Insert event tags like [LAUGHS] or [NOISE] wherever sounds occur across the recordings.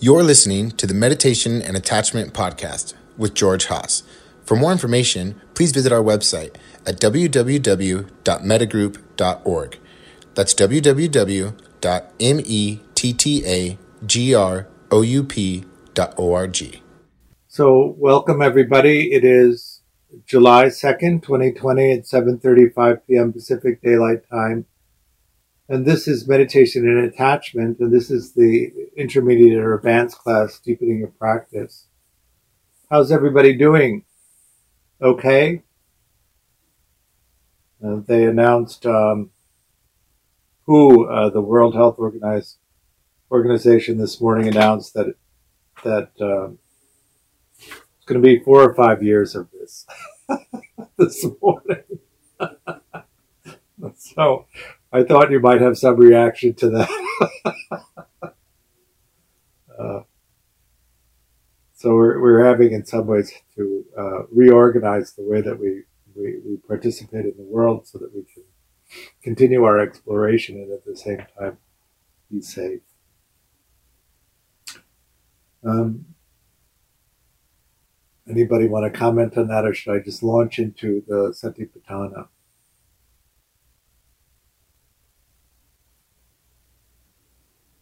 You're listening to the Meditation and Attachment Podcast with George Haas. For more information, please visit our website at www.mettagroup.org. That's www.mettagroup.org. So, welcome everybody. It is July 2nd, 2020 at 7:35 p.m. Pacific Daylight Time. And this is meditation and attachment, and this is the intermediate or advanced class, deepening your practice. How's everybody doing? Okay. Uh, they announced um, who uh, the World Health Organization this morning announced that that um, it's going to be four or five years of this [LAUGHS] this morning. [LAUGHS] so I thought you might have some reaction to that. [LAUGHS] uh, so we're, we're having, in some ways, to uh, reorganize the way that we, we, we participate in the world so that we can continue our exploration and at the same time be safe. Um, anybody want to comment on that, or should I just launch into the Satipatthana?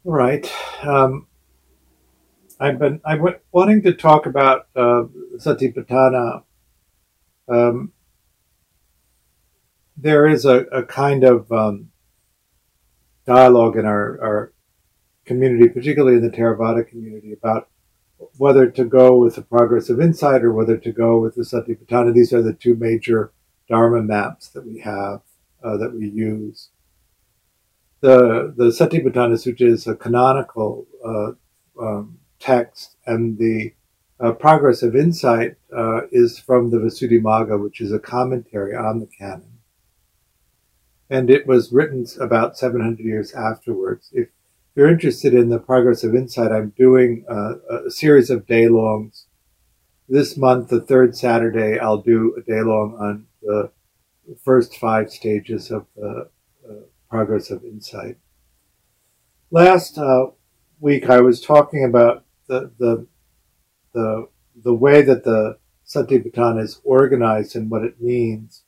Right. Um, I've been I am wanting to talk about uh, Satipatthana. Um, there is a, a kind of um, dialogue in our, our community, particularly in the Theravada community, about whether to go with the progress of insight or whether to go with the Satipatthana. These are the two major Dharma maps that we have uh, that we use the the Satipatthana Sutta is a canonical uh, um, text, and the uh, Progress of Insight uh, is from the Visuddhimagga, which is a commentary on the canon. And it was written about 700 years afterwards. If you're interested in the Progress of Insight, I'm doing uh, a series of day longs. This month, the third Saturday, I'll do a day long on the first five stages of the progress of insight. Last uh, week, I was talking about the, the, the, the way that the Satipatthana is organized and what it means.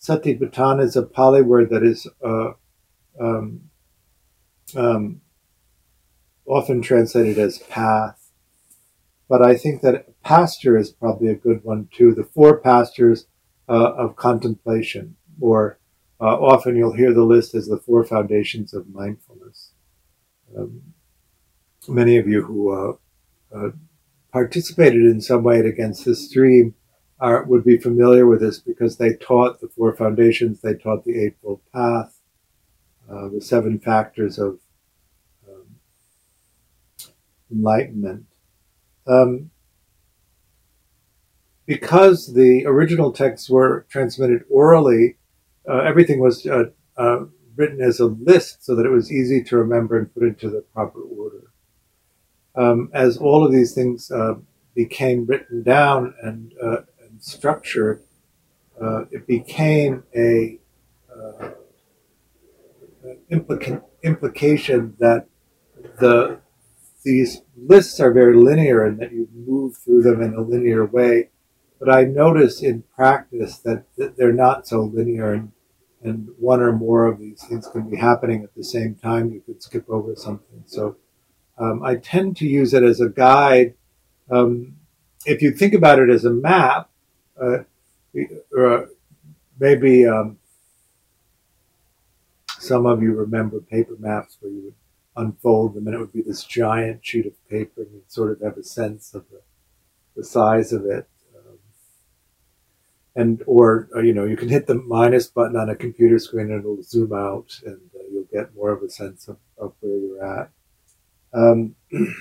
Satipatthana is a Pali word that is uh, um, um, often translated as path, but I think that pasture is probably a good one too. The four pastures uh, of contemplation, or uh, often you'll hear the list as the four foundations of mindfulness. Um, many of you who uh, uh, participated in some way against this stream are, would be familiar with this because they taught the four foundations, they taught the Eightfold Path, uh, the seven factors of um, enlightenment. Um, because the original texts were transmitted orally, uh, everything was uh, uh, written as a list so that it was easy to remember and put into the proper order. Um, as all of these things uh, became written down and, uh, and structured, it became a implica- implication that the these lists are very linear and that you move through them in a linear way but I notice in practice that, that they're not so linear and, and one or more of these things can be happening at the same time. You could skip over something. So um, I tend to use it as a guide. Um, if you think about it as a map, uh, or maybe um, some of you remember paper maps where you would unfold them and it would be this giant sheet of paper and you'd sort of have a sense of the, the size of it and or uh, you know you can hit the minus button on a computer screen and it'll zoom out and uh, you'll get more of a sense of, of where you're at. Um, [CLEARS THROAT]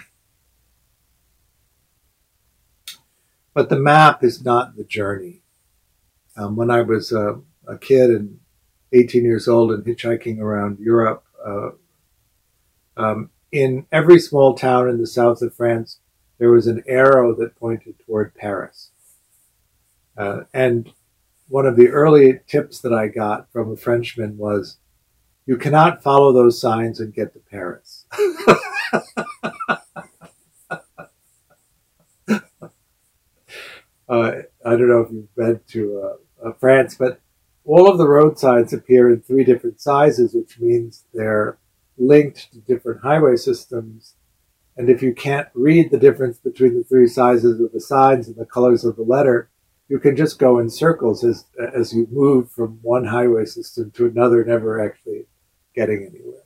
but the map is not the journey. Um, when i was uh, a kid and 18 years old and hitchhiking around europe uh, um, in every small town in the south of france there was an arrow that pointed toward paris uh, and one of the early tips that I got from a Frenchman was, you cannot follow those signs and get to Paris. [LAUGHS] uh, I don't know if you've been to uh, uh France, but all of the road signs appear in three different sizes, which means they're linked to different highway systems. And if you can't read the difference between the three sizes of the signs and the colors of the letter, you can just go in circles as, as you move from one highway system to another, never actually getting anywhere.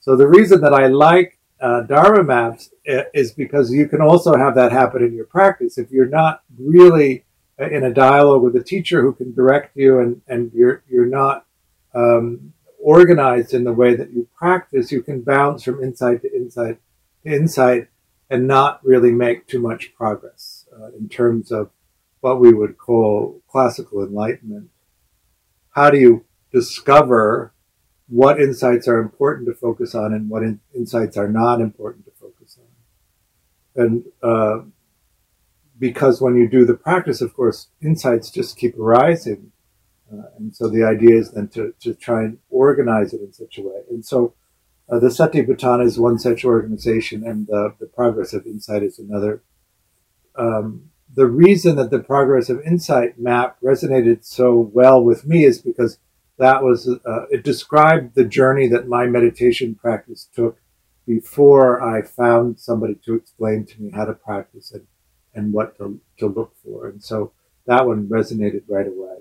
So the reason that I like uh, Dharma maps uh, is because you can also have that happen in your practice. If you're not really in a dialogue with a teacher who can direct you and, and you're, you're not um, organized in the way that you practice, you can bounce from insight to insight to insight and not really make too much progress uh, in terms of what we would call classical enlightenment. How do you discover what insights are important to focus on and what in, insights are not important to focus on? And uh, because when you do the practice, of course, insights just keep arising. Uh, and so the idea is then to, to try and organize it in such a way. And so uh, the Satipatthana is one such organization, and the, the progress of insight is another. Um, the reason that the progress of insight map resonated so well with me is because that was uh, it described the journey that my meditation practice took before I found somebody to explain to me how to practice it and what to, to look for. And so that one resonated right away.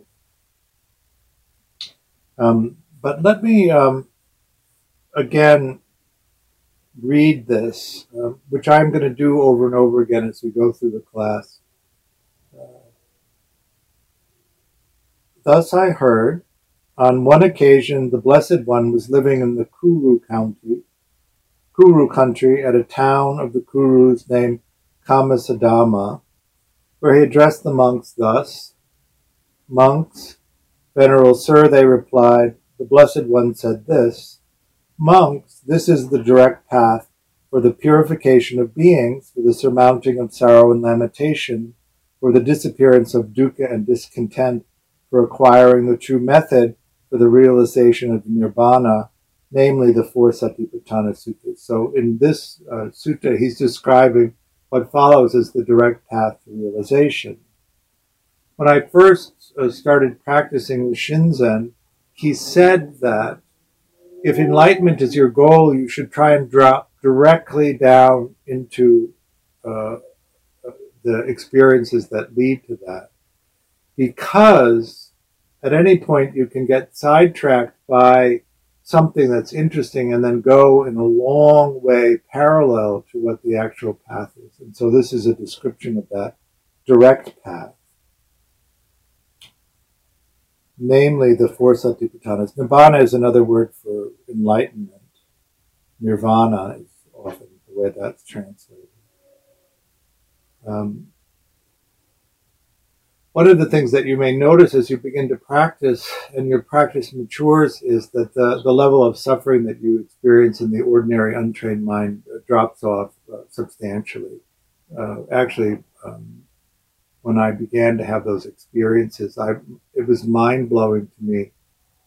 Um, but let me um, again read this, uh, which I'm going to do over and over again as we go through the class. Thus I heard, on one occasion the Blessed One was living in the Kuru County, Kuru country at a town of the Kurus named Kammasadhamma, where he addressed the monks thus Monks, Venerable Sir, they replied, the Blessed One said this Monks, this is the direct path for the purification of beings, for the surmounting of sorrow and lamentation, for the disappearance of dukkha and discontent, for acquiring the true method for the realization of nirvana, namely the four Satipatthana suttas. So in this uh, sutta, he's describing what follows as the direct path to realization. When I first uh, started practicing Shinzen, he said that if enlightenment is your goal, you should try and drop directly down into uh, the experiences that lead to that. Because at any point you can get sidetracked by something that's interesting and then go in a long way parallel to what the actual path is. And so this is a description of that direct path. Namely, the four satipatthanas. Nibbana is another word for enlightenment. Nirvana is often the way that's translated. Um, one of the things that you may notice as you begin to practice and your practice matures is that the, the level of suffering that you experience in the ordinary untrained mind uh, drops off uh, substantially. Uh, actually, um, when I began to have those experiences, I, it was mind blowing to me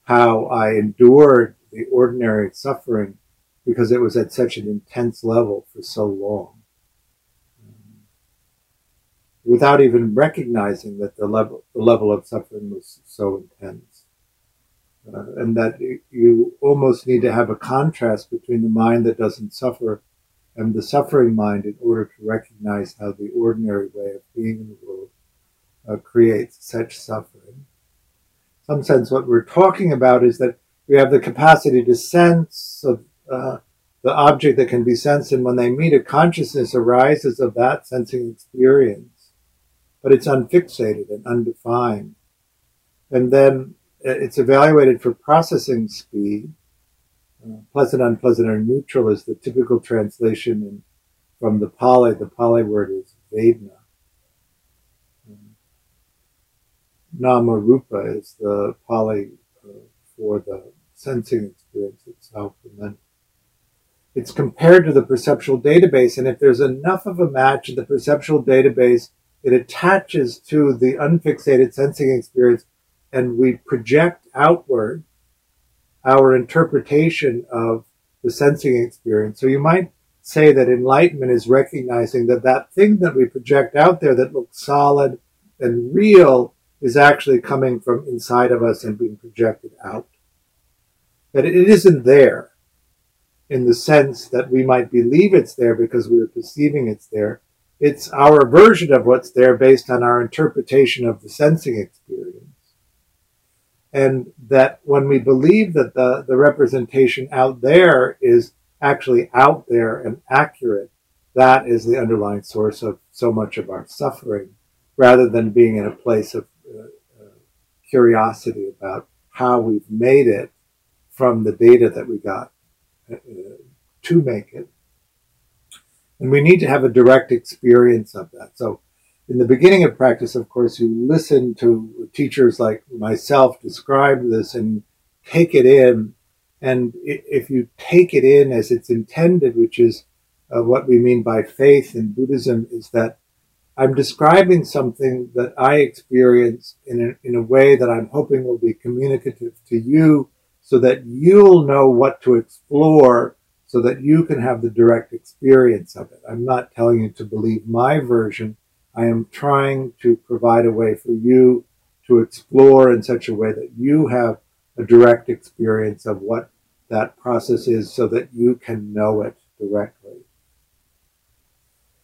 how I endured the ordinary suffering because it was at such an intense level for so long without even recognizing that the level the level of suffering was so intense, uh, and that you almost need to have a contrast between the mind that doesn't suffer and the suffering mind in order to recognize how the ordinary way of being in the world uh, creates such suffering. In some sense, what we're talking about is that we have the capacity to sense of uh, the object that can be sensed, and when they meet, a consciousness arises of that sensing experience but it's unfixated and undefined. And then uh, it's evaluated for processing speed. Uh, pleasant, unpleasant, or neutral is the typical translation in, from the Pali. The Pali word is Vedana. Um, Nama Rupa is the Pali uh, for the sensing experience itself. And then it's compared to the perceptual database. And if there's enough of a match in the perceptual database it attaches to the unfixated sensing experience and we project outward our interpretation of the sensing experience. So you might say that enlightenment is recognizing that that thing that we project out there that looks solid, and real is actually coming from inside of us and being projected out. That it isn't there in the sense that we might believe it's there because we're perceiving it's there. It's our version of what's there based on our interpretation of the sensing experience. And that when we believe that the, the representation out there is actually out there and accurate, that is the underlying source of so much of our suffering, rather than being in a place of uh, uh, curiosity about how we've made it from the data that we got uh, to make it. And we need to have a direct experience of that. So, in the beginning of practice, of course, you listen to teachers like myself describe this and take it in. And if you take it in as it's intended, which is uh, what we mean by faith in Buddhism, is that I'm describing something that I experience in a, in a way that I'm hoping will be communicative to you so that you'll know what to explore so that you can have the direct experience of it. I'm not telling you to believe my version. I am trying to provide a way for you to explore in such a way that you have a direct experience of what that process is so that you can know it directly.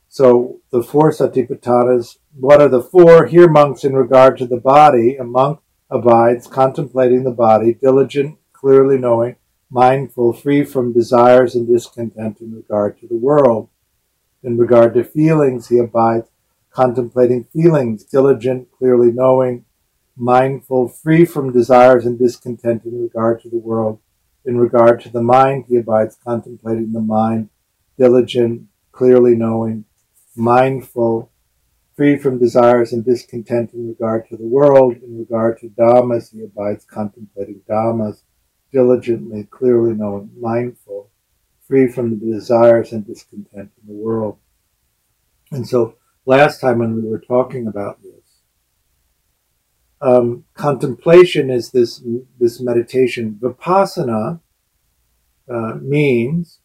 So the four satipatthanas, what are the four? Here monks in regard to the body, a monk abides contemplating the body, diligent, clearly knowing, mindful, free from desires and discontent in regard to the world. In regard to feelings, he abides contemplating feelings, diligent, clearly knowing, mindful, free from desires and discontent in regard to the world. In regard to the mind, he abides contemplating the mind, diligent, clearly knowing, mindful, free from desires and discontent in regard to the world. In regard to dhammas, he abides contemplating dhammas, diligently, clearly knowing, mindful, free from the desires and discontent in the world. And so, last time when we were talking about this, um, contemplation is this this meditation. Vipassana uh, means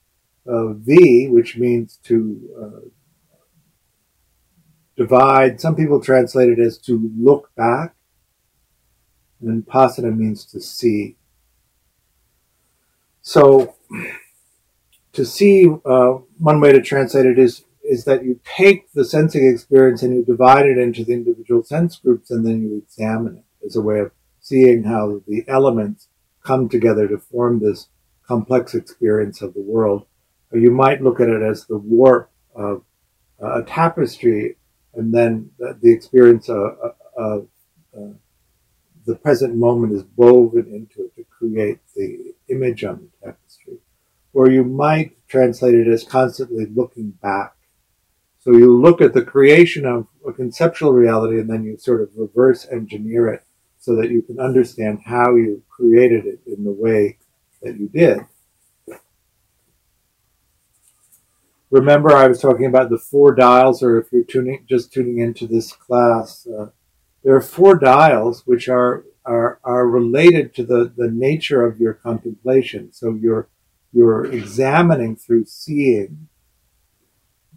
uh, V, which means to uh, divide. Some people translate it as to look back, and passana means to see. So, to see, uh, one way to translate it is is that you take the sensing experience and you divide it into the individual sense groups, and then you examine it as a way of seeing how the elements come together to form this complex experience of the world. Or you might look at it as the warp of a tapestry, and then the experience of, of uh, the present moment is woven into it to create the image on the tapestry. Or you might translate it as constantly looking back. So you look at the creation of a conceptual reality and then you sort of reverse engineer it so that you can understand how you created it in the way that you did. Remember, I was talking about the four dials, or if you're tuning, just tuning into this class, uh, there are four dials which are are, are related to the, the nature of your contemplation. So you're, you're examining through seeing,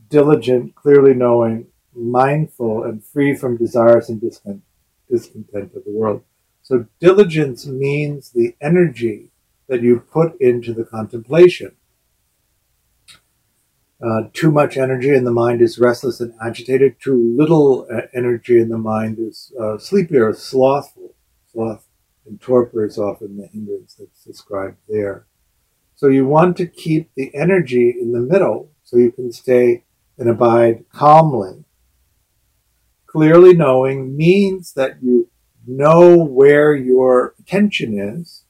diligent, clearly knowing, mindful, and free from desires and discontent, discontent of the world. So diligence means the energy that you put into the contemplation. Uh, too much energy in the mind is restless and agitated. Too little uh, energy in the mind is uh, sleepy or slothful sloth and torpor is often the hindrance that's described there. So you want to keep the energy in the middle so you can stay and abide calmly. Clearly knowing means that you know where your attention is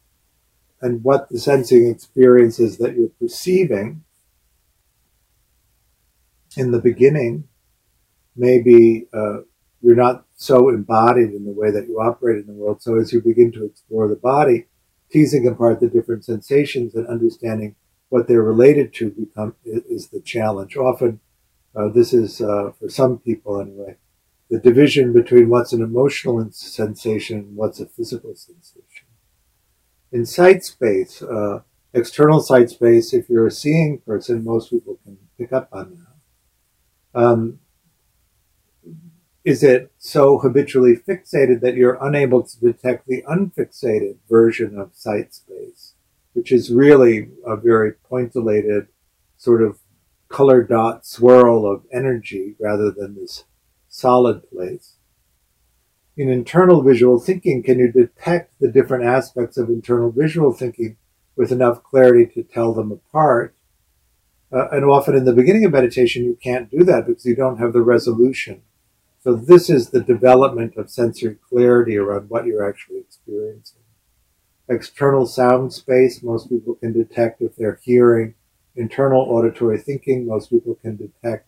and what the sensing experience is that you're perceiving. In the beginning, maybe uh, you're not so embodied in the way that you operate in the world. So as you begin to explore the body, teasing apart the different sensations and understanding what they're related to become is the challenge. Often, uh, this is uh, for some people anyway, the division between what's an emotional sensation and what's a physical sensation. In sight space, uh, external sight space, if you're a seeing person, most people can pick up on that. Um, is it so habitually fixated that you're unable to detect the unfixated version of sight space, which is really a very pointillated sort of color dot swirl of energy rather than this solid place? In internal visual thinking, can you detect the different aspects of internal visual thinking with enough clarity to tell them apart? Uh, and often in the beginning of meditation, you can't do that because you don't have the resolution. So this is the development of sensory clarity around what you're actually experiencing. External sound space, most people can detect if they're hearing. Internal auditory thinking, most people can detect.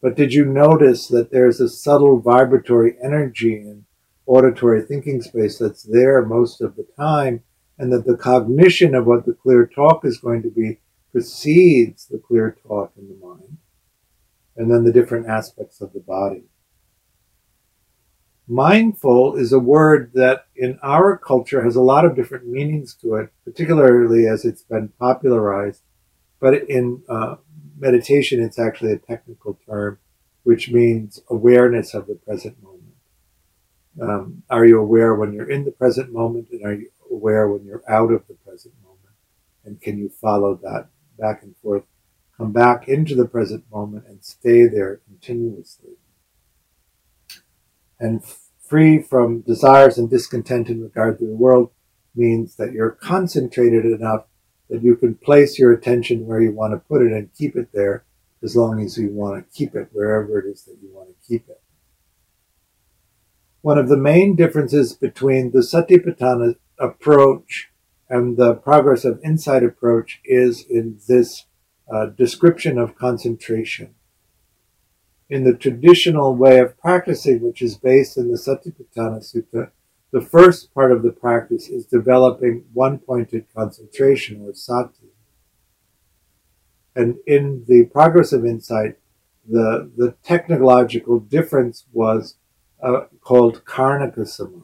But did you notice that there's a subtle vibratory energy in auditory thinking space that's there most of the time, and that the cognition of what the clear talk is going to be precedes the clear talk in the mind, and then the different aspects of the body. Mindful is a word that in our culture has a lot of different meanings to it, particularly as it's been popularized. But in uh, meditation, it's actually a technical term, which means awareness of the present moment. Um, are you aware when you're in the present moment, and are you aware when you're out of the present moment? And can you follow that back and forth, come back into the present moment, and stay there continuously? And free from desires and discontent in regard to the world means that you're concentrated enough that you can place your attention where you want to put it and keep it there as long as you want to keep it wherever it is that you want to keep it. One of the main differences between the Satipatthana approach and the progress of insight approach is in this uh, description of concentration. In the traditional way of practicing, which is based in the Satipatthana Sutta, the first part of the practice is developing one pointed concentration or sati. And in the progress of insight, the, the technological difference was uh, called Khanika Samadhi.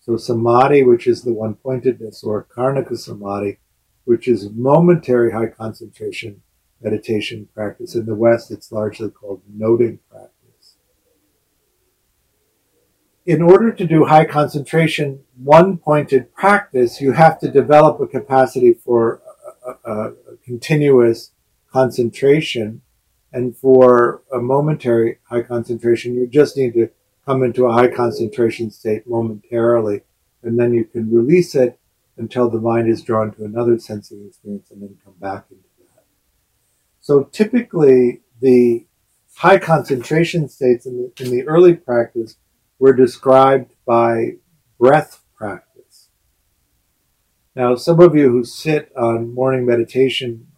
So Samadhi, which is the one pointedness, or Khanika Samadhi, which is momentary high concentration meditation practice. In the West, it's largely called noting practice. In order to do high concentration, one pointed practice, you have to develop a capacity for a, a, a continuous concentration and for a momentary high concentration, you just need to come into a high concentration state momentarily, and then you can release it until the mind is drawn to another sensing experience and then come back into. So typically, the high concentration states in the, in the early practice were described by breath practice. Now, some of you who sit on morning meditation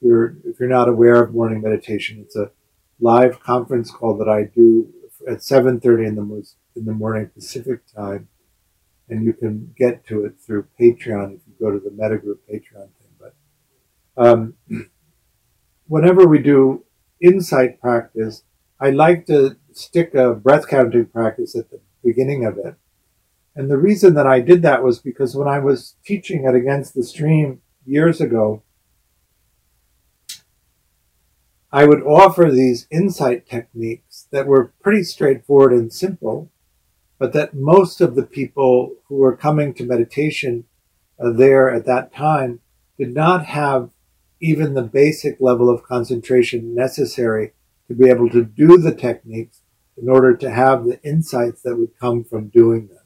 you're if you're not aware of morning meditation, it's a live conference call that I do at 7:30 in the in the morning Pacific time, and you can get to it through Patreon if you go to the Mettagroup Patreon thing. But um, whenever we do insight practice, I like to stick a breath counting practice at the beginning of it. And the reason that I did that was because when I was teaching at Against the Stream years ago, I would offer these insight techniques that were pretty straightforward and simple, but that most of the people who were coming to meditation uh, there at that time did not have even the basic level of concentration necessary to be able to do the techniques in order to have the insights that would come from doing them.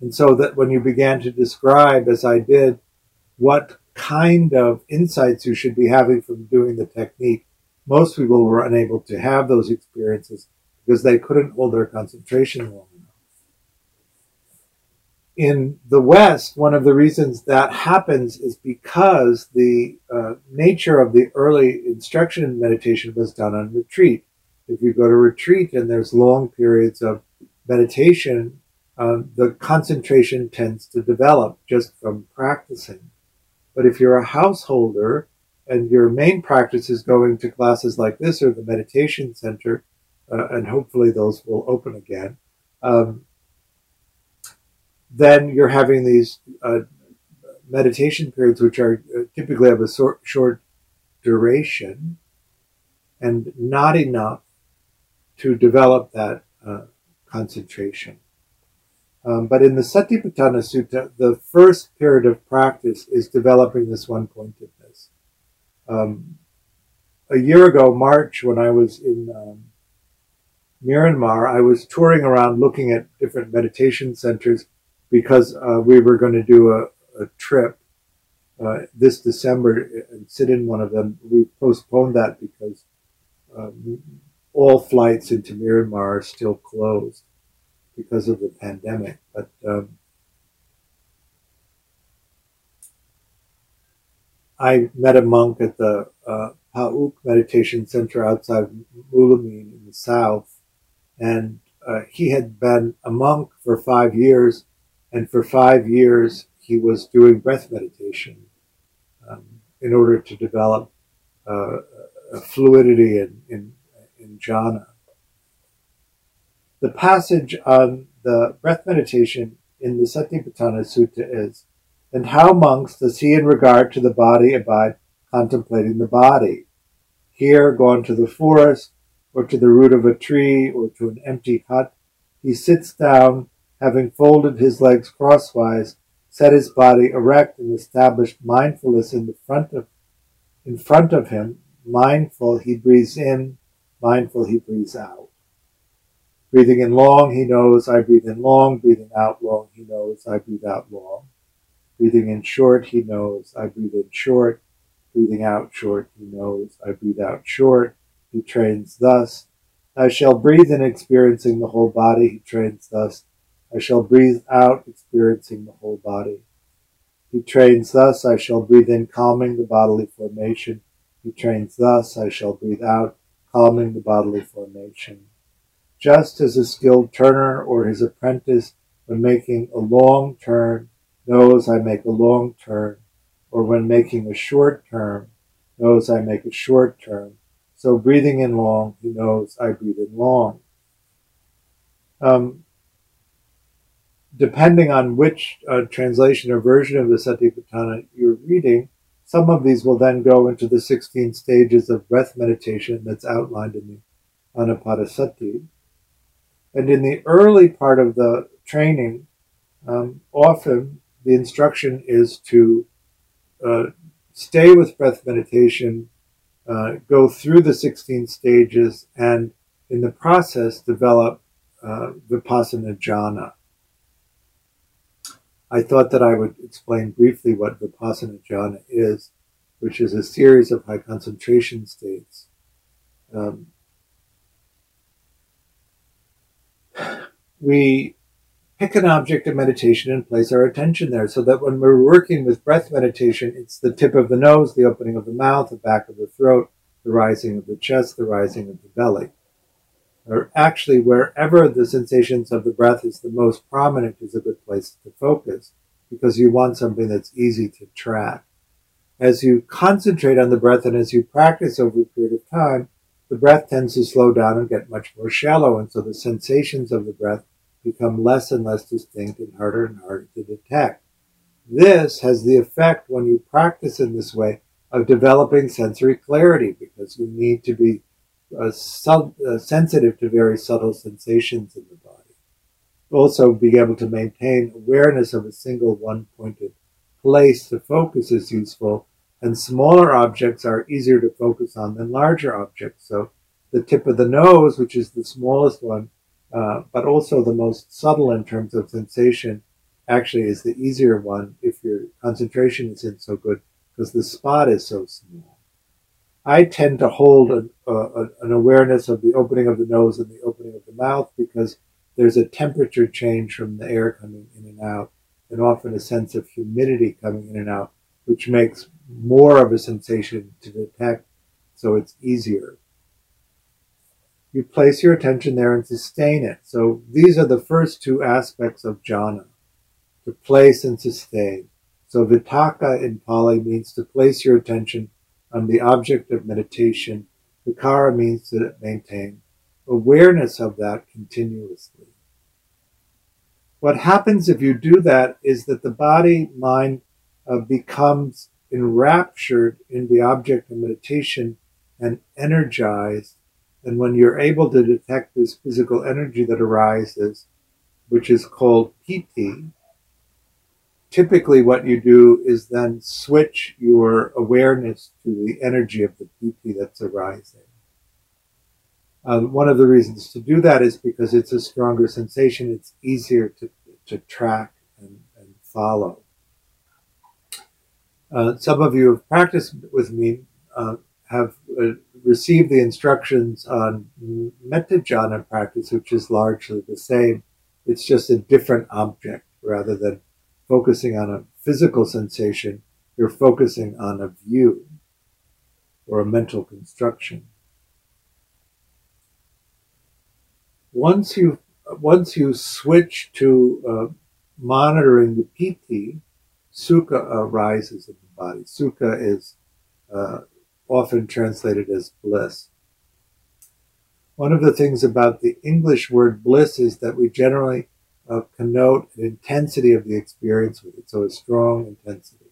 And so that when you began to describe, as I did, what kind of insights you should be having from doing the technique, most people were unable to have those experiences because they couldn't hold their concentration long. In the West, one of the reasons that happens is because the uh, nature of the early instruction in meditation was done on retreat. If you go to retreat and there's long periods of meditation, um, the concentration tends to develop just from practicing. But if you're a householder and your main practice is going to classes like this or the meditation center, uh, and hopefully those will open again, um, then you're having these uh, meditation periods which are uh, typically of a short, short duration and not enough to develop that uh, concentration. Um, but in the Satipatthana Sutta, the first period of practice is developing this one pointedness. Um, a year ago, March, when I was in um, Myanmar, I was touring around looking at different meditation centers because uh, we were going to do a, a trip uh, this December and sit in one of them. We postponed that because um, all flights into Myanmar are still closed because of the pandemic. But um, I met a monk at the uh, Pa-Auk Meditation Center outside Mawlamyine in the south, and uh, he had been a monk for five years, and for five years he was doing breath meditation um, in order to develop uh, a fluidity in, in, in jhana. The passage on the breath meditation in the Satipatthana Sutta is, and how monks does he in regard to the body abide contemplating the body? Here, gone to the forest, or to the root of a tree, or to an empty hut, he sits down, having folded his legs crosswise, set his body erect, and established mindfulness in the front of in front of him. Mindful, he breathes in. Mindful, he breathes out. Breathing in long, he knows I breathe in long. Breathing out long, he knows I breathe out long. Breathing in short, he knows I breathe in short. Breathing out short, he knows I breathe out short. He trains thus. I shall breathe in experiencing the whole body. He trains thus. I shall breathe out experiencing the whole body. He trains thus. I shall breathe in calming the bodily formation. He trains thus. I shall breathe out calming the bodily formation just as a skilled turner or his apprentice, when making a long turn, knows I make a long turn, or when making a short turn, knows I make a short turn. So breathing in long, he knows I breathe in long. Um, depending on which uh, translation or version of the Satipatthana you're reading, some of these will then go into the 16 stages of breath meditation that's outlined in the Anapanasati. And in the early part of the training, um, often the instruction is to uh, stay with breath meditation, uh, go through the 16 stages, and in the process develop uh, vipassana jhana. I thought that I would explain briefly what vipassana jhana is, which is a series of high concentration states. Um, we pick an object of meditation and place our attention there so that when we're working with breath meditation, it's the tip of the nose, the opening of the mouth, the back of the throat, the rising of the chest, the rising of the belly. Or actually, wherever the sensations of the breath is the most prominent is a good place to focus because you want something that's easy to track. As you concentrate on the breath and as you practice over a period of time, the breath tends to slow down and get much more shallow, and so the sensations of the breath become less and less distinct and harder and harder to detect. This has the effect when you practice in this way of developing sensory clarity because you need to be uh, sub, uh, sensitive to very subtle sensations in the body. Also, being able to maintain awareness of a single one pointed place to focus is useful and smaller objects are easier to focus on than larger objects. So the tip of the nose, which is the smallest one, uh, but also the most subtle in terms of sensation, actually is the easier one if your concentration isn't so good because the spot is so small. I tend to hold an, uh, an awareness of the opening of the nose and the opening of the mouth because there's a temperature change from the air coming in and out, and often a sense of humidity coming in and out, which makes more of a sensation to detect, so it's easier. You place your attention there and sustain it. So these are the first two aspects of jhana, to place and sustain. So vitakka in Pali means to place your attention the object of meditation. Vichara means to maintain awareness of that continuously. What happens if you do that is that the body mind uh, becomes enraptured in the object of meditation and energized. And when you're able to detect this physical energy that arises, which is called piti, typically what you do is then switch your awareness to the energy of the piti that's arising. Uh, one of the reasons to do that is because it's a stronger sensation. It's easier to, to track and, and follow. Uh, some of you have practiced with me, uh, have uh, received the instructions on metta jhana practice, which is largely the same. It's just a different object rather than focusing on a physical sensation, you're focusing on a view or a mental construction. Once you once you switch to uh, monitoring the piti, sukha arises in the body. Sukha is uh, often translated as bliss. One of the things about the English word bliss is that we generally uh, connote an intensity of the experience with it, so a strong intensity.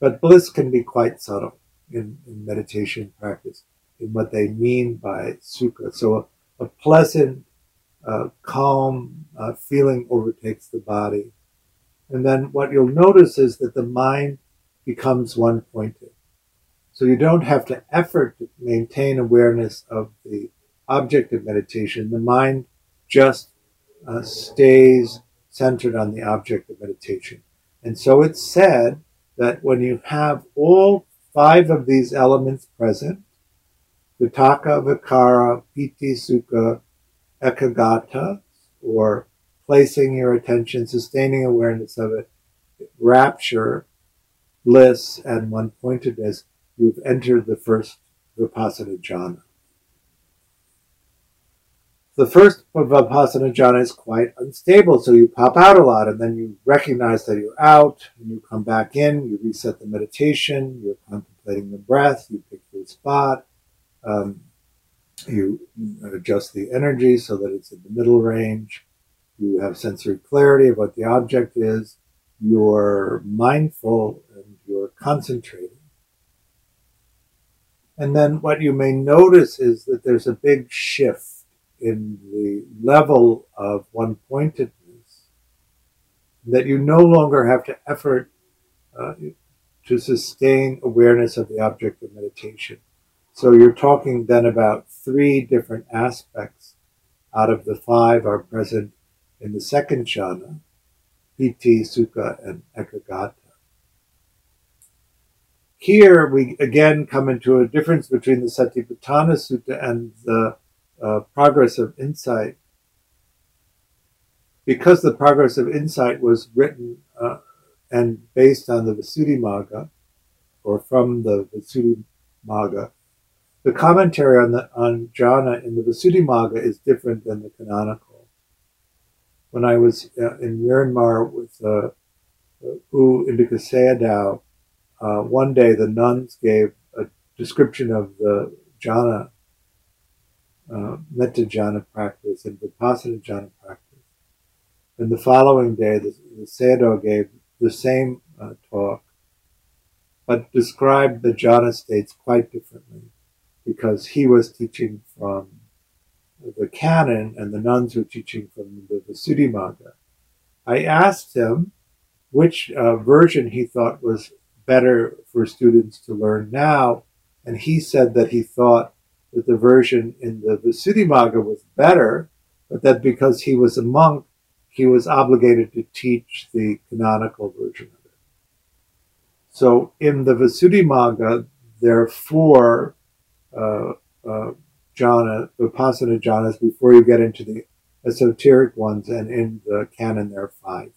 But bliss can be quite subtle in, in meditation practice in what they mean by sukha. So a, a pleasant, uh, calm uh, feeling overtakes the body. And then what you'll notice is that the mind becomes one pointed. So you don't have to effort to maintain awareness of the object of meditation. The mind just uh, stays centered on the object of meditation. And so it's said that when you have all five of these elements present, vitakka, vikara, piti, sukha, ekaggata, or placing your attention, sustaining awareness of it, rapture, bliss, and one pointedness, you've entered the first vipassana jhana. The first Vipassana jhana is quite unstable, so you pop out a lot and then you recognize that you're out and you come back in, you reset the meditation, you're contemplating the breath, you pick your spot, um, you adjust the energy so that it's in the middle range, you have sensory clarity of what the object is, you're mindful and you're concentrating. And then what you may notice is that there's a big shift in the level of one pointedness that you no longer have to effort uh, to sustain awareness of the object of meditation. So you're talking then about three different aspects out of the five are present in the second jhana, piti, sukha, and ekaggata. Here we again come into a difference between the Satipatthana Sutta and the uh, progress of insight, because the progress of insight was written uh, and based on the Visuddhimagga, or from the Visuddhimagga, the commentary on the on jhana in the Visuddhimagga is different than the canonical. When I was uh, in Myanmar with uh, U Indika Sayadaw, uh, one day the nuns gave a description of the jhana uh, metta jhana practice and vipassana jhana practice. And the following day, the, the Sayadaw gave the same uh, talk, but described the jhana states quite differently because he was teaching from the canon and the nuns were teaching from the Visuddhimagga. I asked him which uh, version he thought was better for students to learn now, and he said that he thought that the version in the Visuddhimagga was better, but that because he was a monk, he was obligated to teach the canonical version of it. So in the Visuddhimagga, there are four uh, uh, jhana, Vipassana jhanas before you get into the esoteric ones, and in the canon there are five.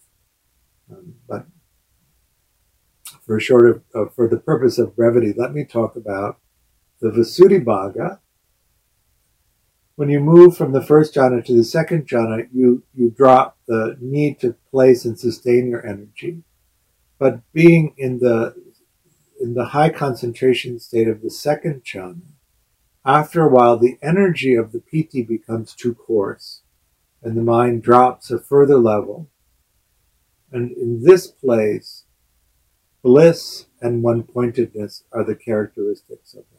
Um, but for short of, uh, for the purpose of brevity, let me talk about the Visuddhimagga, when you move from the first jhana to the second jhana, you, you drop the need to place and sustain your energy. But being in the in the high concentration state of the second jhana, after a while the energy of the piti becomes too coarse and the mind drops a further level. And in this place, bliss and one pointedness are the characteristics of that.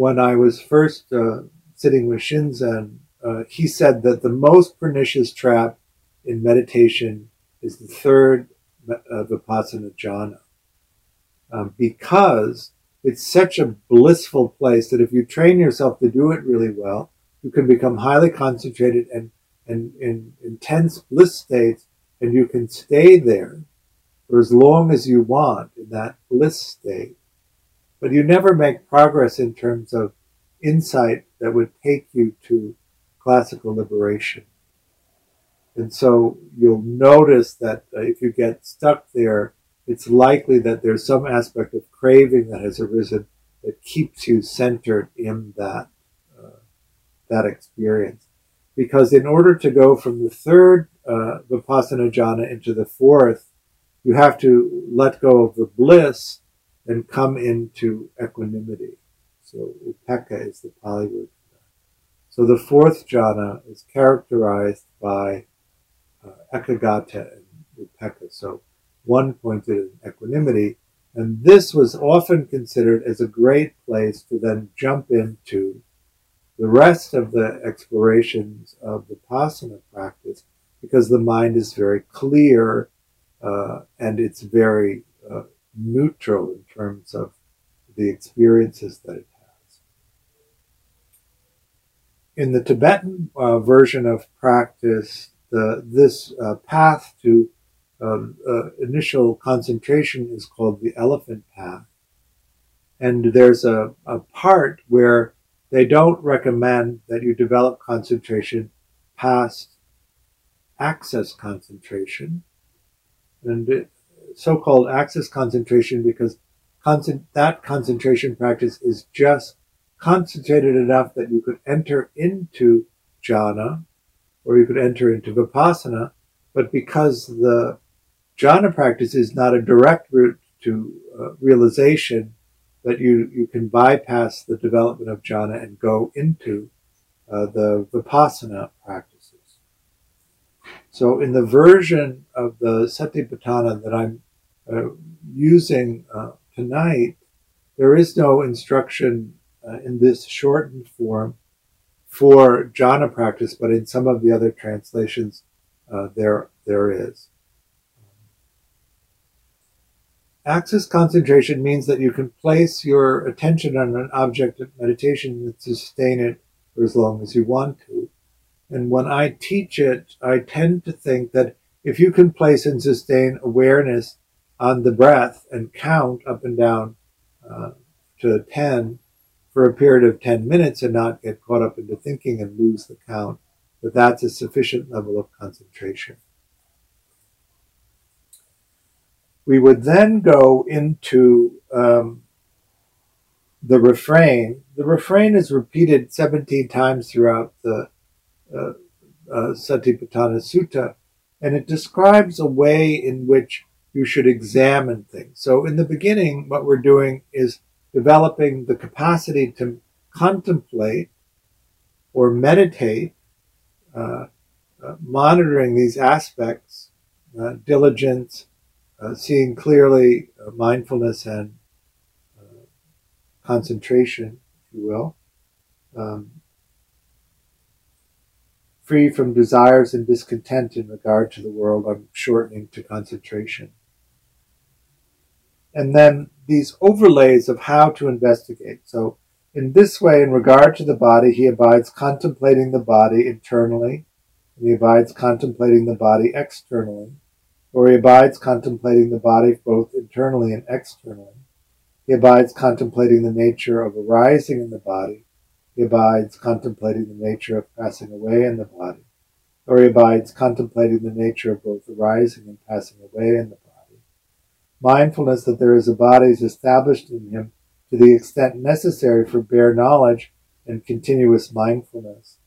When I was first uh, sitting with Shinzen, uh, he said that the most pernicious trap in meditation is the third uh, Vipassana jhana. Um, because it's such a blissful place that if you train yourself to do it really well, you can become highly concentrated and, and in intense bliss states, and you can stay there for as long as you want in that bliss state. But you never make progress in terms of insight that would take you to classical liberation. And so you'll notice that uh, if you get stuck there, it's likely that there's some aspect of craving that has arisen that keeps you centered in that uh, that experience. Because in order to go from the third uh, vipassana jhana into the fourth, you have to let go of the bliss and come into equanimity. So upekkha is the Pali word. So the fourth jhana is characterized by uh, ekaggata and upekkha. So one pointed in equanimity, and this was often considered as a great place to then jump into the rest of the explorations of the Vipassana practice because the mind is very clear uh, and it's very uh, neutral in terms of the experiences that it has. In the Tibetan uh, version of practice, the, this uh, path to um, uh, initial concentration is called the elephant path. And there's a, a part where they don't recommend that you develop concentration past access concentration. And called access concentration because concent- that concentration practice is just concentrated enough that you could enter into jhana or you could enter into vipassana, but because the jhana practice is not a direct route to uh, realization, that you, you can bypass the development of jhana and go into uh, the vipassana practices. So in the version of the Satipatthana that I'm using uh, tonight, there is no instruction uh, in this shortened form for jhana practice, but in some of the other translations, uh, there there is. Access concentration means that you can place your attention on an object of meditation and sustain it for as long as you want to. And when I teach it, I tend to think that if you can place and sustain awareness on the breath and count up and down uh, to 10 for a period of 10 minutes and not get caught up into thinking and lose the count, But that's a sufficient level of concentration. we would then go into um, the refrain. The refrain is repeated 17 times throughout the uh, uh, Satipatthana Sutta, and it describes a way in which you should examine things. So, in the beginning, what we're doing is developing the capacity to contemplate or meditate, uh, uh monitoring these aspects, uh, diligence, uh, seeing clearly uh, mindfulness and uh, concentration, if you will, um, free from desires and discontent in regard to the world. I'm shortening to concentration. And then these overlays of how to investigate. So, in this way, in regard to the body, he abides contemplating the body internally, and he abides contemplating the body externally or he abides contemplating the body both internally and externally. He abides contemplating the nature of arising in the body. He abides contemplating the nature of passing away in the body. Or he abides contemplating the nature of both arising and passing away in the body. Mindfulness that there is a body is established in him to the extent necessary for bare knowledge and continuous mindfulness.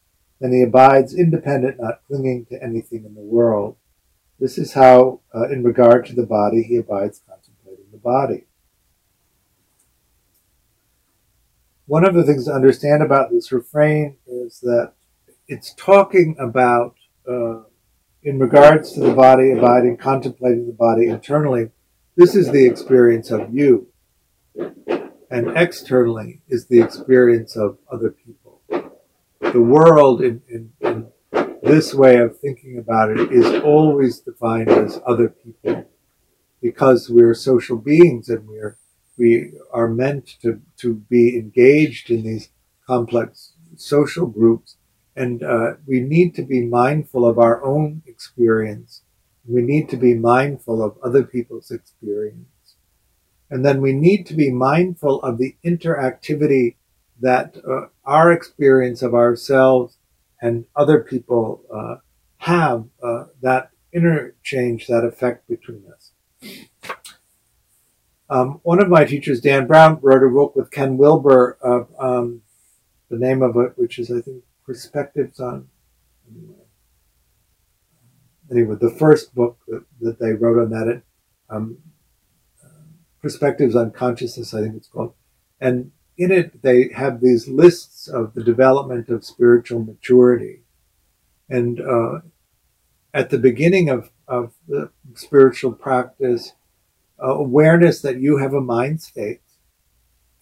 And he abides independent, not clinging to anything in the world. This is how, uh, in regard to the body, he abides contemplating the body. One of the things to understand about this refrain is that it's talking about, uh, in regards to the body, abiding, contemplating the body internally. This is the experience of you. and externally is the experience of other people. The world in, in, in this way of thinking about it is always defined as other people because we're social beings and we're we are meant to, to be engaged in these complex social groups and uh, we need to be mindful of our own experience we need to be mindful of other people's experience and then we need to be mindful of the interactivity that uh, our experience of ourselves and other people uh, have uh, that interchange, that effect between us. Um, one of my teachers, Dan Brown, wrote a book with Ken Wilber of um, the name of it, which is, I think, Perspectives on. Anyway, the first book that, that they wrote on that, um, Perspectives on Consciousness, I think it's called. And in it, they have these lists of the development of spiritual maturity. And uh, at the beginning of, of the spiritual practice, uh, awareness that you have a mind state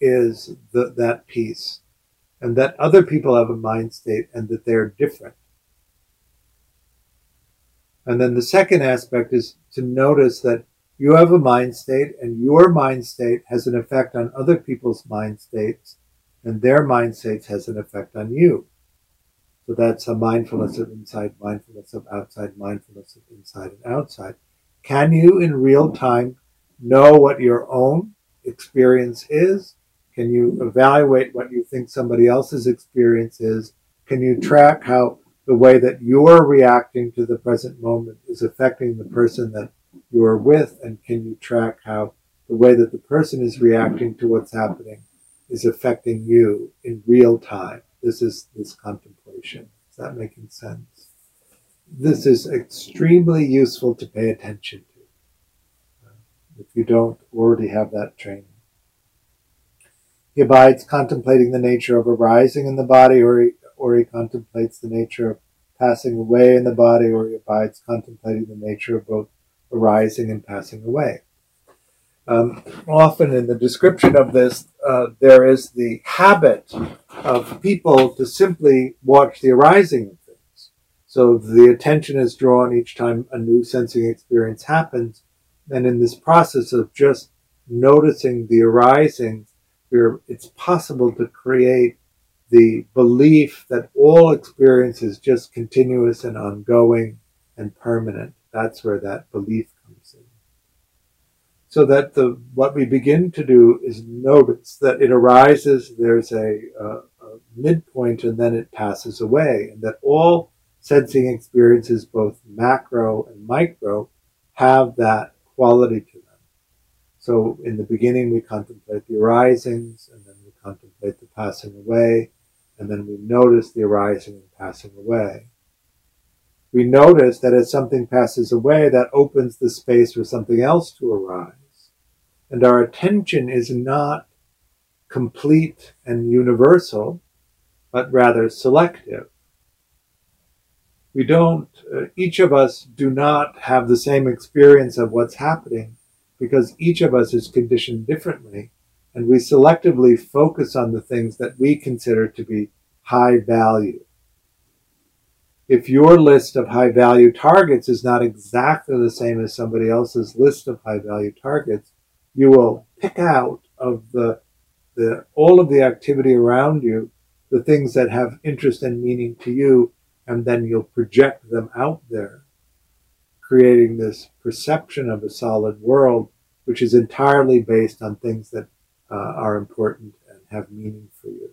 is the, that piece, and that other people have a mind state and that they're different. And then the second aspect is to notice that you have a mind state, and your mind state has an effect on other people's mind states, and their mind states has an effect on you. So that's a mindfulness of inside, mindfulness of outside, mindfulness of inside and outside. Can you in real time know what your own experience is? Can you evaluate what you think somebody else's experience is? Can you track how the way that you're reacting to the present moment is affecting the person that you are with, and can you track how the way that the person is reacting to what's happening is affecting you in real time? This is this contemplation. Is that making sense? This is extremely useful to pay attention to uh, if you don't already have that training. He abides contemplating the nature of arising in the body, or or he contemplates the nature of passing away in the body, or he abides contemplating the nature of both arising and passing away. Um, often in the description of this, uh, there is the habit of people to simply watch the arising of things. So the attention is drawn each time a new sensing experience happens. And in this process of just noticing the arising, it's possible to create the belief that all experience is just continuous and ongoing and permanent. That's where that belief comes in. So that the what we begin to do is notice that it arises, there's a, a, a midpoint, and then it passes away, and that all sensing experiences, both macro and micro, have that quality to them. So in the beginning, we contemplate the arisings, and then we contemplate the passing away, and then we notice the arising and passing away we notice that as something passes away, that opens the space for something else to arise. And our attention is not complete and universal, but rather selective. We don't, uh, each of us do not have the same experience of what's happening because each of us is conditioned differently. And we selectively focus on the things that we consider to be high value. If your list of high value targets is not exactly the same as somebody else's list of high value targets, you will pick out of the, the all of the activity around you the things that have interest and meaning to you, and then you'll project them out there, creating this perception of a solid world, which is entirely based on things that uh, are important and have meaning for you.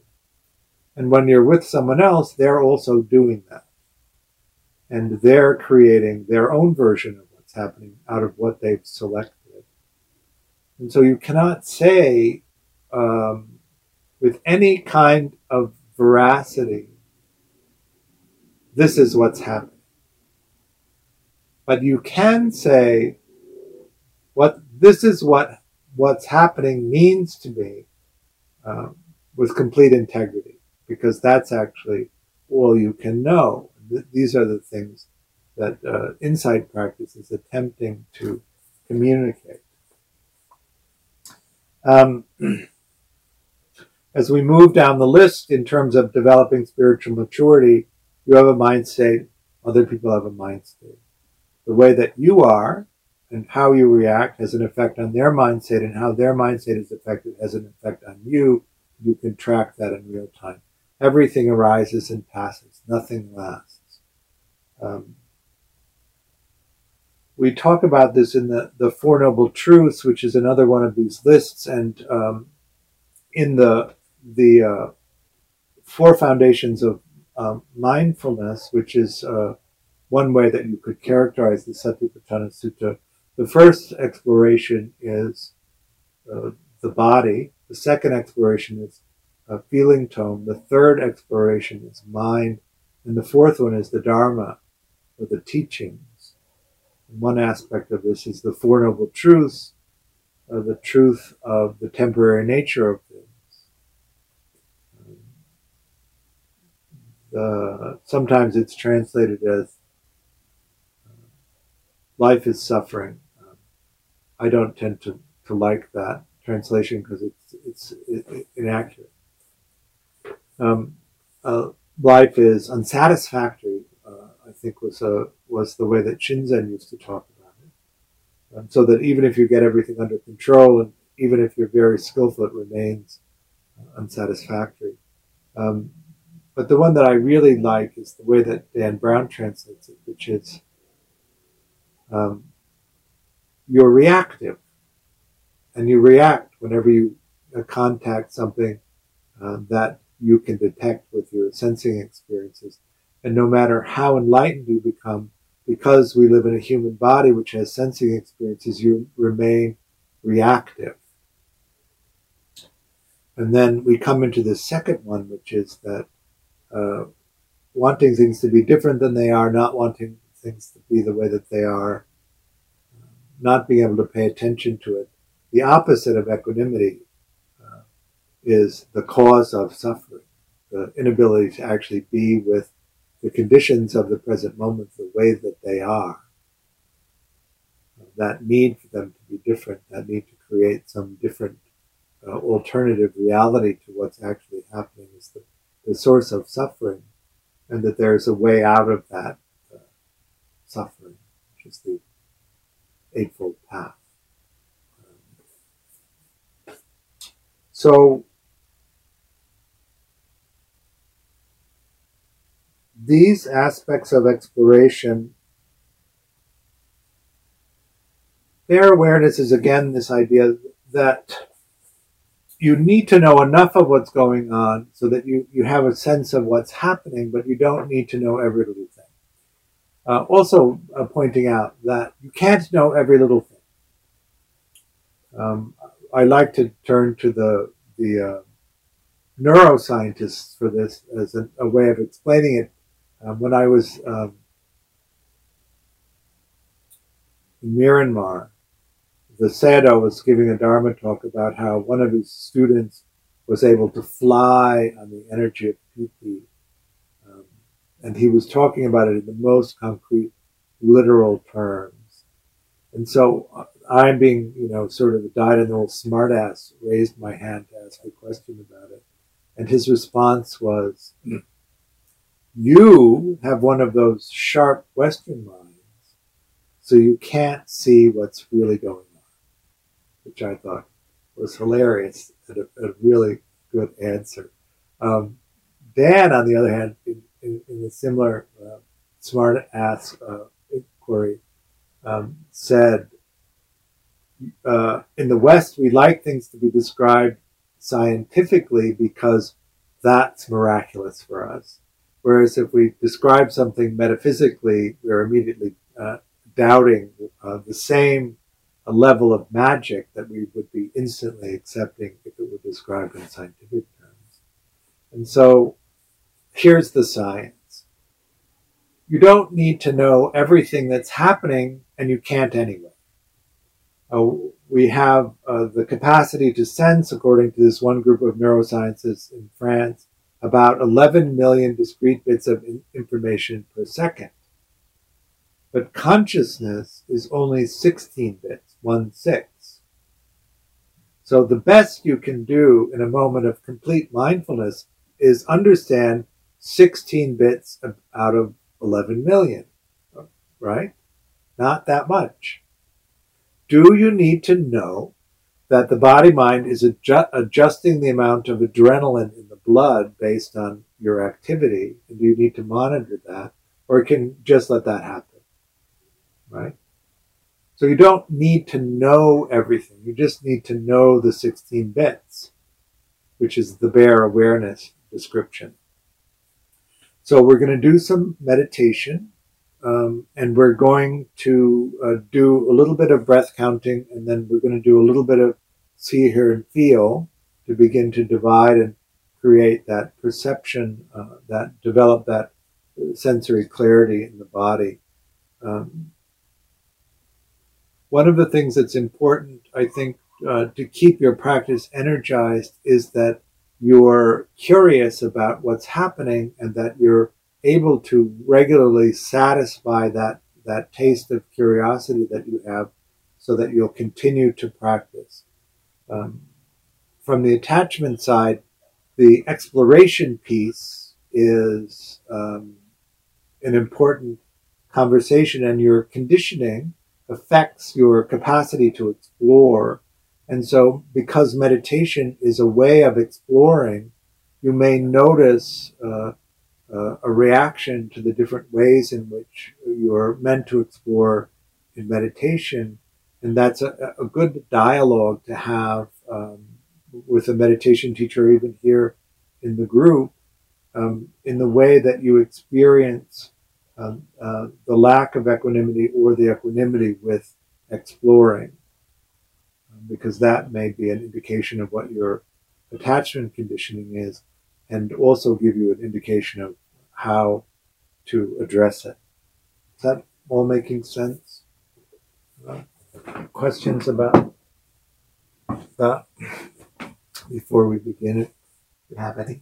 And when you're with someone else, they're also doing that and they're creating their own version of what's happening out of what they've selected. And so you cannot say um, with any kind of veracity, this is what's happening. But you can say, what this is what what's happening means to me um, with complete integrity, because that's actually all you can know th- these are the things that uh, insight practice is attempting to communicate. Um, [CLEARS THROAT] as we move down the list in terms of developing spiritual maturity, you have a mind state, other people have a mind state. The way that you are and how you react has an effect on their mindset and how their mindset is affected has an effect on you. You can track that in real time. Everything arises and passes, nothing lasts. Um, we talk about this in the, the Four Noble Truths, which is another one of these lists, and um, in the the uh, four foundations of um, mindfulness, which is uh, one way that you could characterize the Satipatthana Sutta. The first exploration is uh, the body. The second exploration is a feeling tone. The third exploration is mind. And the fourth one is the Dharma, or the teachings. And one aspect of this is the Four Noble Truths, uh, the truth of the temporary nature of things. Uh, sometimes it's translated as uh, life is suffering. I don't tend to, to like that translation because it's it's it, inaccurate. Um, uh, life is unsatisfactory. Uh, I think was a was the way that Shinzen used to talk about it. Um, so that even if you get everything under control and even if you're very skillful, it remains uh, unsatisfactory. Um, but the one that I really like is the way that Dan Brown translates it, which is um, you're reactive. And you react whenever you uh, contact something uh, that you can detect with your sensing experiences. And no matter how enlightened you become, because we live in a human body which has sensing experiences, you remain reactive. And then we come into the second one, which is that uh, wanting things to be different than they are, not wanting things to be the way that they are, not being able to pay attention to it. The opposite of equanimity uh, is the cause of suffering, the inability to actually be with the conditions of the present moment the way that they are. That need for them to be different, that need to create some different uh, alternative reality to what's actually happening is the the source of suffering, and that there's a way out of that uh, suffering, which is the Eightfold Path. So, these aspects of exploration, their awareness is again this idea that you need to know enough of what's going on so that you, you have a sense of what's happening, but you don't need to know every little. Uh, also, uh, pointing out that you can't know every little thing. Um, I like to turn to the the uh, neuroscientists for this as a, a way of explaining it. Um, when I was um, in Myanmar, the Sayadaw was giving a Dharma talk about how one of his students was able to fly on the energy of piti. And he was talking about it in the most concrete, literal terms. And so I'm being, you know, sort of a dyed-in-the-wool smartass, raised my hand to ask a question about it. And his response was, you have one of those sharp Western minds, so you can't see what's really going on which I thought was hilarious and a, a really good answer. Um, Dan, on the other hand, in, in, in a similar uh, smart ass uh, inquiry, um, said, uh, in the West, we like things to be described scientifically because that's miraculous for us. Whereas if we describe something metaphysically, we're immediately uh, doubting uh, the same a level of magic that we would be instantly accepting if it were described in scientific terms. And so here's the science. You don't need to know everything that's happening, and you can't anyway. Uh, we have uh, the capacity to sense, according to this one group of neuroscientists in France, about 11 million discrete bits of information per second. But consciousness is only 16 bits one six. So the best you can do in a moment of complete mindfulness is understand 16 bits out of 11 million, right? Not that much. Do you need to know that the body mind is adju- adjusting the amount of adrenaline in the blood based on your activity? And do you need to monitor that? Or can just let that happen? Right? So you don't need to know everything. You just need to know the 16 bits, which is the bare awareness description. So we're going to do some meditation, um, and we're going to uh, do a little bit of breath counting, and then we're going to do a little bit of see, hear, and feel to begin to divide and create that perception, uh, that develop that sensory clarity in the body. Um, one of the things that's important, I think, uh, to keep your practice energized is that you're curious about what's happening and that you're able to regularly satisfy that, that taste of curiosity that you have so that you'll continue to practice. Um, from the attachment side, the exploration piece is um, an important conversation, and your conditioning affects your capacity to explore. And so, because meditation is a way of exploring, you may notice uh, uh, a reaction to the different ways in which you're meant to explore in meditation. And that's a, a good dialogue to have um, with a meditation teacher, even here in the group, um, in the way that you experience um, uh, the lack of equanimity or the equanimity with exploring, because that may be an indication of what your attachment conditioning is, and also give you an indication of how to address it. Is that all making sense? Questions about that before we begin it? Do you have any?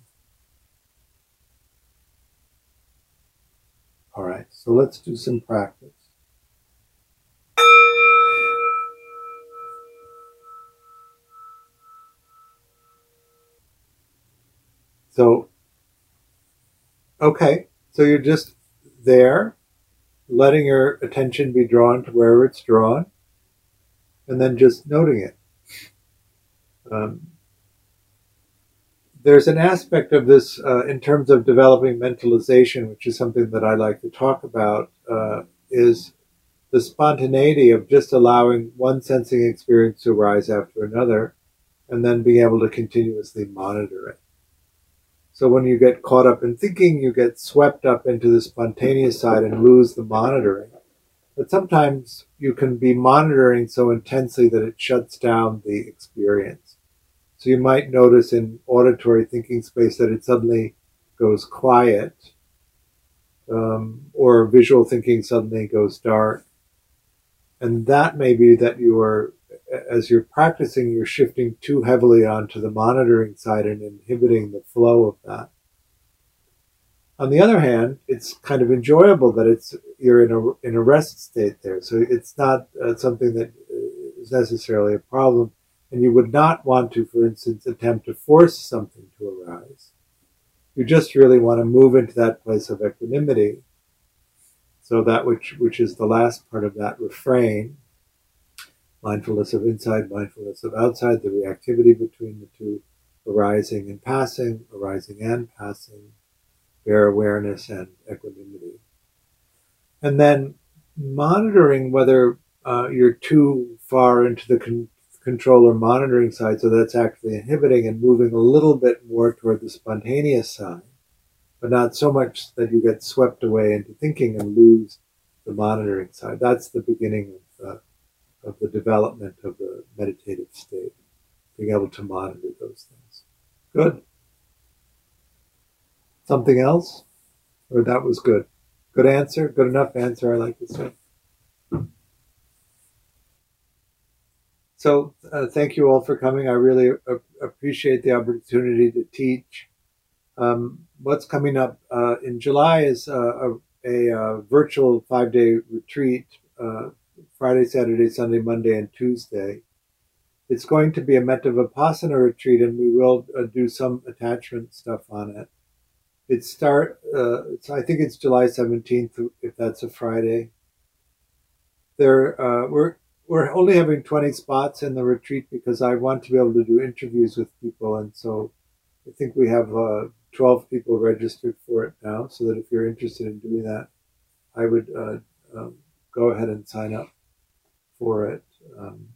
All right, so let's do some practice. So, okay, so you're just there, letting your attention be drawn to wherever it's drawn, and then just noting it. Um, there's an aspect of this uh, in terms of developing mentalization, which is something that I like to talk about, uh, is the spontaneity of just allowing one sensing experience to arise after another and then being able to continuously monitor it. So when you get caught up in thinking, you get swept up into the spontaneous side and lose the monitoring. But sometimes you can be monitoring so intensely that it shuts down the experience. So you might notice in auditory thinking space that it suddenly goes quiet, um, or visual thinking suddenly goes dark. And that may be that you are, as you're practicing, you're shifting too heavily onto the monitoring side and inhibiting the flow of that. On the other hand, it's kind of enjoyable that it's you're in a in a rest state there, so it's not uh, something that is necessarily a problem. And you would not want to, for instance, attempt to force something to arise. You just really want to move into that place of equanimity. So that which, which is the last part of that refrain, mindfulness of inside, mindfulness of outside, the reactivity between the two, arising and passing, arising and passing, bare awareness and equanimity. And then monitoring whether uh, you're too far into the con- controller monitoring side, so that's actually inhibiting and moving a little bit more toward the spontaneous side, but not so much that you get swept away into thinking and lose the monitoring side. That's the beginning of, uh, of the development of the meditative state, being able to monitor those things. Good. Something else? Or that was good? Good answer? Good enough answer, I like to say. So uh, thank you all for coming. I really a- appreciate the opportunity to teach. Um, what's coming up uh, in July is uh, a, a, uh, virtual five day retreat uh, Friday, Saturday, Sunday, Monday, and Tuesday. it's going to be a Metta Vipassana retreat, and we will uh, do some attachment stuff on it. It start. Uh, I think it's July seventeenth, if that's a Friday. There, uh, we're we're only having twenty spots in the retreat because I want to be able to do interviews with people, and so I think we have uh, twelve people registered for it now. So that if you're interested in doing that, I would uh, um, go ahead and sign up for it. Um,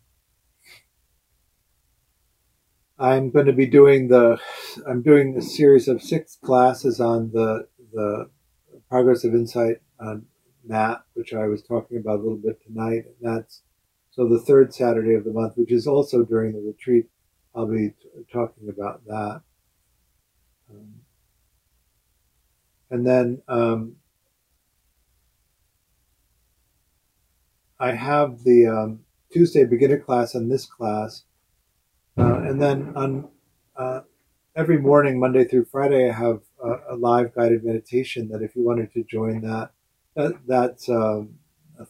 I'm going to be doing the, I'm doing a series of six classes on the the progress of insight on MAT, which I was talking about a little bit tonight, and that's so the third Saturday of the month, which is also during the retreat. I'll be t- talking about that, um, and then um, I have the um, Tuesday beginner class and this class uh, and then on uh, every morning, Monday through Friday, I have a, a, live guided meditation that if you wanted to join that, that that's um,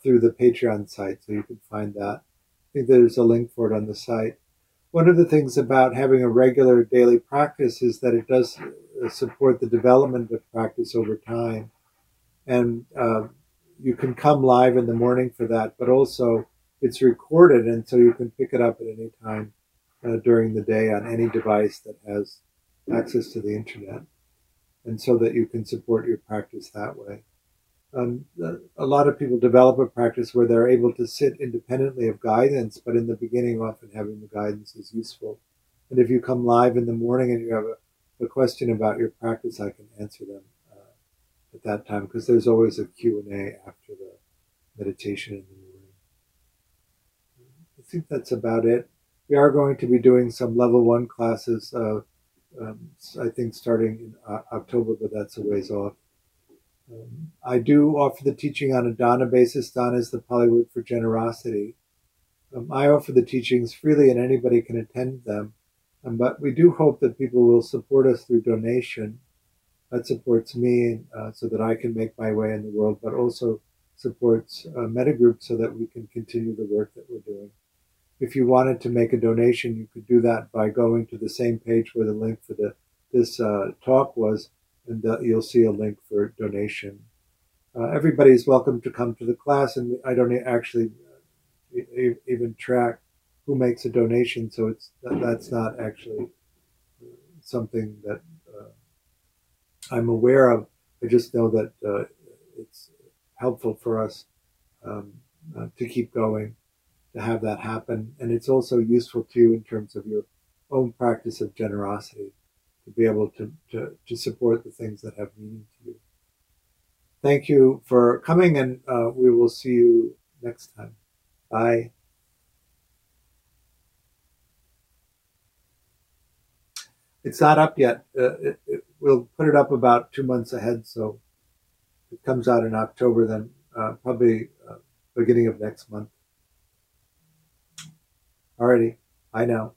through the Patreon site. So you can find that. I think there's a link for it on the site. One of the things about having a regular daily practice is that it does uh, support the development of practice over time. And uh, you can come live in the morning for that, but also it's recorded, and so you can pick it up at any time uh, during the day on any device that has access to the internet, and so that you can support your practice that way. Um, a lot of people develop a practice where they're able to sit independently of guidance, but in the beginning, often having the guidance is useful. And if you come live in the morning and you have a, a question about your practice, I can answer them at that time because there's always a Q&A after the meditation in the morning. I think that's about it we are going to be doing some level one classes, uh, um, I think starting in uh, October, but that's a ways off. Um, I do offer the teaching on a dana basis. Dana is the Pali word for generosity. Um, I offer the teachings freely and anybody can attend them. Um, but we do hope that people will support us through donation. That supports me uh, so that I can make my way in the world, but also supports uh, Mettagroup so that we can continue the work that we're doing if you wanted to make a donation, you could do that by going to the same page where the link for the this uh, talk was, and uh, you'll see a link for donation. Uh, everybody is welcome to come to the class, and I don't actually uh, even track who makes a donation, so it's that's not actually something that uh, I'm aware of. I just know that uh, it's helpful for us um, to keep going to have that happen. And it's also useful to you in terms of your own practice of generosity to be able to, to, to support the things that have meaning to you. Thank you for coming, and uh, we will see you next time. Bye. It's not up yet. Uh, it, it, we'll put it up about two months ahead, so it comes out in October, then uh, probably uh, beginning of next month. Alrighty, I know.